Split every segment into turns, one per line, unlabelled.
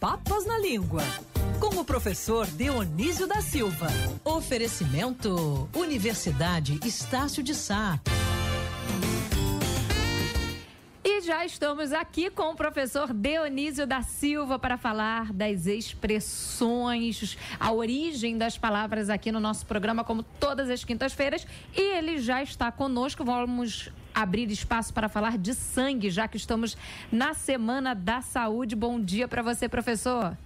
Papas na Língua. Com o professor Dionísio da Silva. Oferecimento: Universidade Estácio de Sá.
E já estamos aqui com o professor Dionísio da Silva para falar das expressões, a origem das palavras aqui no nosso programa, como todas as quintas-feiras. E ele já está conosco. Vamos abrir espaço para falar de sangue, já que estamos na Semana da Saúde. Bom dia para você, professor.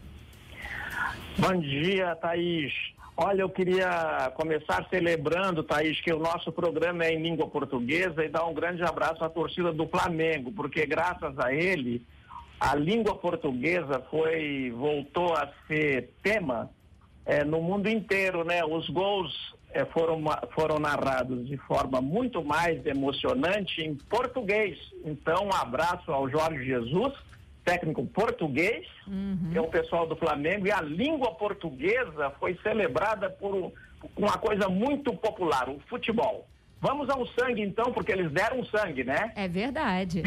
Bom dia, Thaís. Olha, eu queria começar celebrando, Thaís, que o nosso programa é em língua portuguesa e dar um grande abraço à torcida do Flamengo, porque graças a ele a língua portuguesa foi voltou a ser tema é, no mundo inteiro, né? Os gols é, foram, foram narrados de forma muito mais emocionante em português. Então, um abraço ao Jorge Jesus técnico português, uhum. que é o pessoal do Flamengo, e a língua portuguesa foi celebrada por uma coisa muito popular, o futebol. Vamos ao sangue então, porque eles deram sangue, né?
É verdade.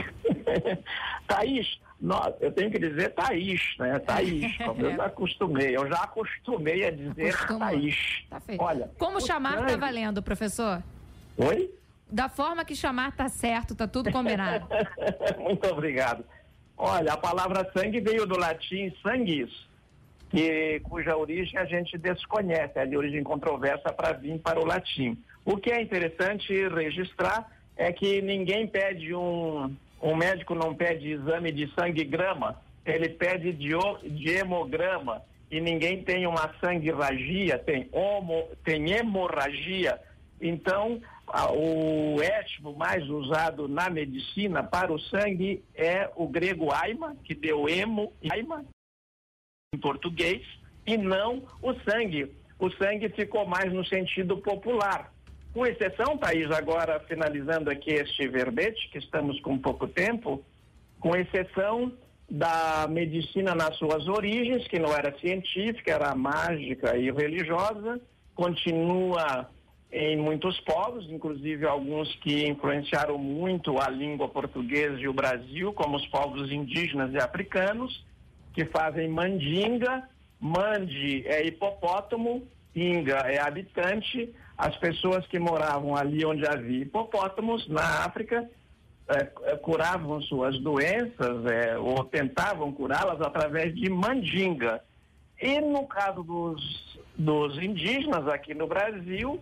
Thaís, nós, eu tenho que dizer Thaís, né? Thaís, como eu já acostumei. Eu já acostumei a dizer Acostuma. Thaís.
Tá feito. Olha, como chamar sangue... tá valendo, professor?
Oi?
Da forma que chamar tá certo, tá tudo combinado.
Muito obrigado. Olha, a palavra sangue veio do latim sanguis, que, cuja origem a gente desconhece, é de origem controversa para vir para o latim. O que é interessante registrar é que ninguém pede um, um médico não pede exame de sangue grama, ele pede de, de hemograma e ninguém tem uma sanguirragia, tem, homo, tem hemorragia. Então, o étimo mais usado na medicina para o sangue é o grego aima, que deu hemo, aima, em português, e não o sangue. O sangue ficou mais no sentido popular. Com exceção, Thaís, agora finalizando aqui este verbete, que estamos com pouco tempo, com exceção da medicina nas suas origens, que não era científica, era mágica e religiosa, continua em muitos povos, inclusive alguns que influenciaram muito a língua portuguesa e o Brasil, como os povos indígenas e africanos, que fazem mandinga, mande é hipopótamo, inga é habitante, as pessoas que moravam ali onde havia hipopótamos, na África, é, é curavam suas doenças é, ou tentavam curá-las através de mandinga. E no caso dos, dos indígenas aqui no Brasil,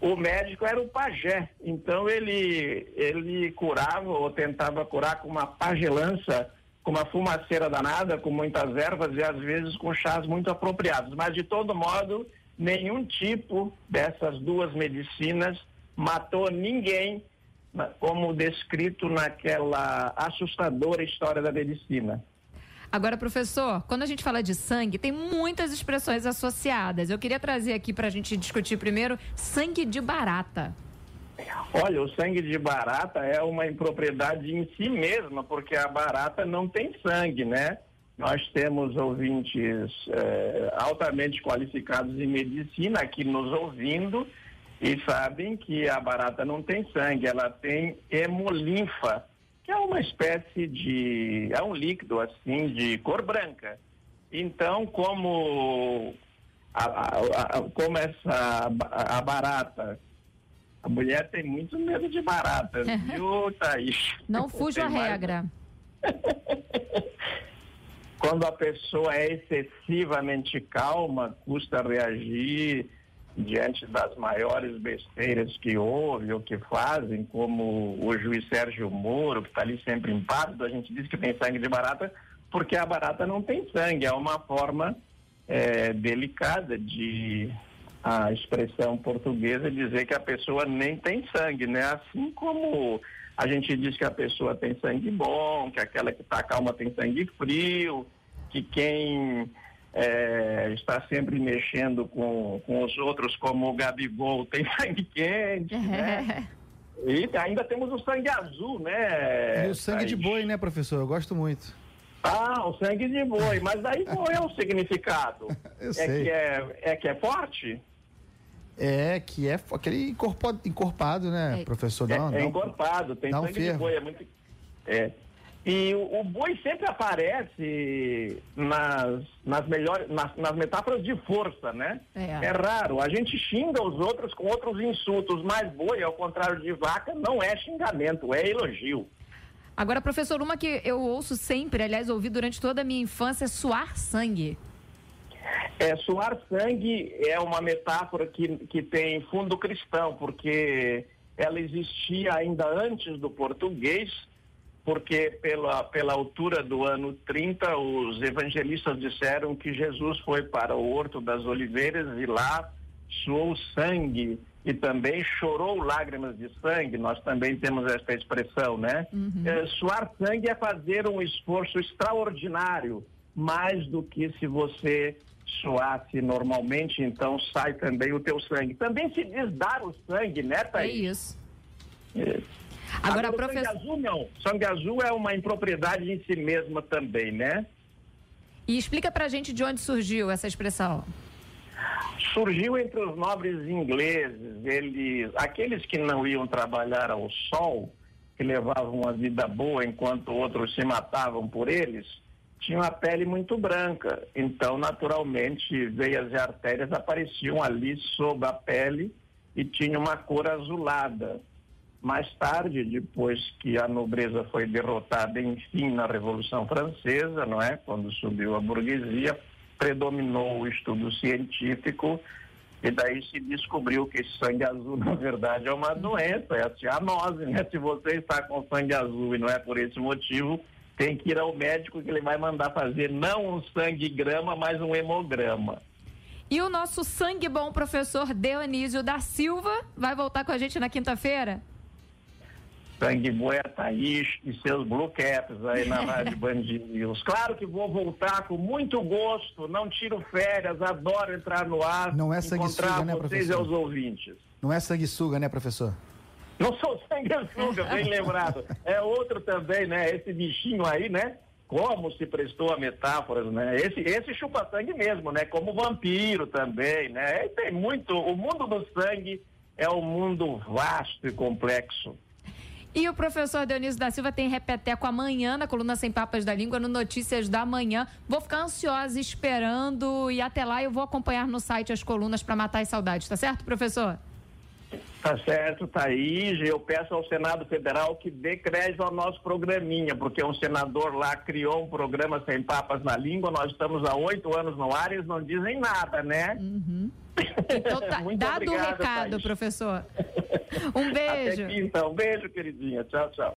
o médico era o pajé, então ele, ele curava ou tentava curar com uma pagelança, com uma fumaceira danada, com muitas ervas e às vezes com chás muito apropriados. Mas de todo modo, nenhum tipo dessas duas medicinas matou ninguém, como descrito naquela assustadora história da medicina.
Agora, professor, quando a gente fala de sangue, tem muitas expressões associadas. Eu queria trazer aqui para a gente discutir primeiro sangue de barata.
Olha, o sangue de barata é uma impropriedade em si mesma, porque a barata não tem sangue, né? Nós temos ouvintes é, altamente qualificados em medicina aqui nos ouvindo e sabem que a barata não tem sangue, ela tem hemolinfa que é uma espécie de. é um líquido assim de cor branca. Então, como a, a, a, como essa a, barata, a mulher tem muito medo de barata, viu, Thaís?
Não fuja a regra.
Quando a pessoa é excessivamente calma, custa reagir diante das maiores besteiras que houve ou que fazem, como o juiz Sérgio Moro, que está ali sempre impávido, a gente diz que tem sangue de barata, porque a barata não tem sangue, é uma forma é, delicada de a expressão portuguesa dizer que a pessoa nem tem sangue, né? Assim como a gente diz que a pessoa tem sangue bom, que aquela que está calma tem sangue frio, que quem é, está sempre mexendo com, com os outros, como o Gabigol tem sangue quente, né? E ainda temos o sangue azul, né?
E o sangue de boi, né, professor? Eu gosto muito.
Ah, o sangue de boi, mas aí qual é o significado?
Eu
é
sei.
Que é, é que é forte?
É, que é aquele encorpado, encorpado né, é. professor?
Não, é, é encorpado, tem sangue de boi, é muito. É. E o, o boi sempre aparece nas, nas melhores, nas, nas metáforas de força, né?
É.
é raro. A gente xinga os outros com outros insultos, mas boi, ao contrário de vaca, não é xingamento, é elogio.
Agora, professor, uma que eu ouço sempre, aliás, ouvi durante toda a minha infância, é suar sangue.
É, suar sangue é uma metáfora que, que tem fundo cristão, porque ela existia ainda antes do português, porque pela, pela altura do ano 30, os evangelistas disseram que Jesus foi para o Horto das Oliveiras e lá suou sangue e também chorou lágrimas de sangue. Nós também temos esta expressão, né? Uhum. É, suar sangue é fazer um esforço extraordinário, mais do que se você suasse normalmente, então sai também o teu sangue. Também se diz dar o sangue, né, Thaís?
É isso.
É. Agora, Agora professor... sangue azul não. Sangue azul é uma impropriedade em si mesma também, né?
E explica pra gente de onde surgiu essa expressão.
Surgiu entre os nobres ingleses, eles, aqueles que não iam trabalhar ao sol, que levavam uma vida boa enquanto outros se matavam por eles, tinham a pele muito branca. Então, naturalmente, veias e artérias apareciam ali sob a pele e tinham uma cor azulada. Mais tarde, depois que a nobreza foi derrotada, enfim, na Revolução Francesa, não é? Quando subiu a burguesia, predominou o estudo científico e daí se descobriu que sangue azul, na verdade, é uma doença, é a cianose, né? Se você está com sangue azul e não é por esse motivo, tem que ir ao médico que ele vai mandar fazer não um sangue grama, mas um hemograma.
E o nosso sangue bom professor Dionísio da Silva vai voltar com a gente na quinta-feira?
Sangue Boé Thaís e seus Blue Caps aí na Rádio Band News. Claro que vou voltar com muito gosto, não tiro férias, adoro entrar no ar,
não é encontrar
né, vocês
e
aos ouvintes.
Não é sanguessuga, né, professor?
Não sou sanguessuga, bem lembrado. É outro também, né? Esse bichinho aí, né? Como se prestou a metáforas, né? Esse, esse chupa sangue mesmo, né? Como vampiro também, né? E tem muito. O mundo do sangue é um mundo vasto e complexo.
E o professor Dionísio da Silva tem repeteco amanhã na coluna Sem Papas da Língua, no Notícias da Manhã. Vou ficar ansiosa esperando e até lá eu vou acompanhar no site as colunas para matar as saudades, tá certo, professor?
Tá certo, Thaís. Eu peço ao Senado Federal que dê crédito ao nosso programinha, porque um senador lá criou um programa Sem Papas na Língua. Nós estamos há oito anos no ar e eles não dizem nada, né?
Uhum. Então tá, dado o recado, Thaís. professor. Um beijo.
Até quinta. Um beijo, queridinha. Tchau, tchau.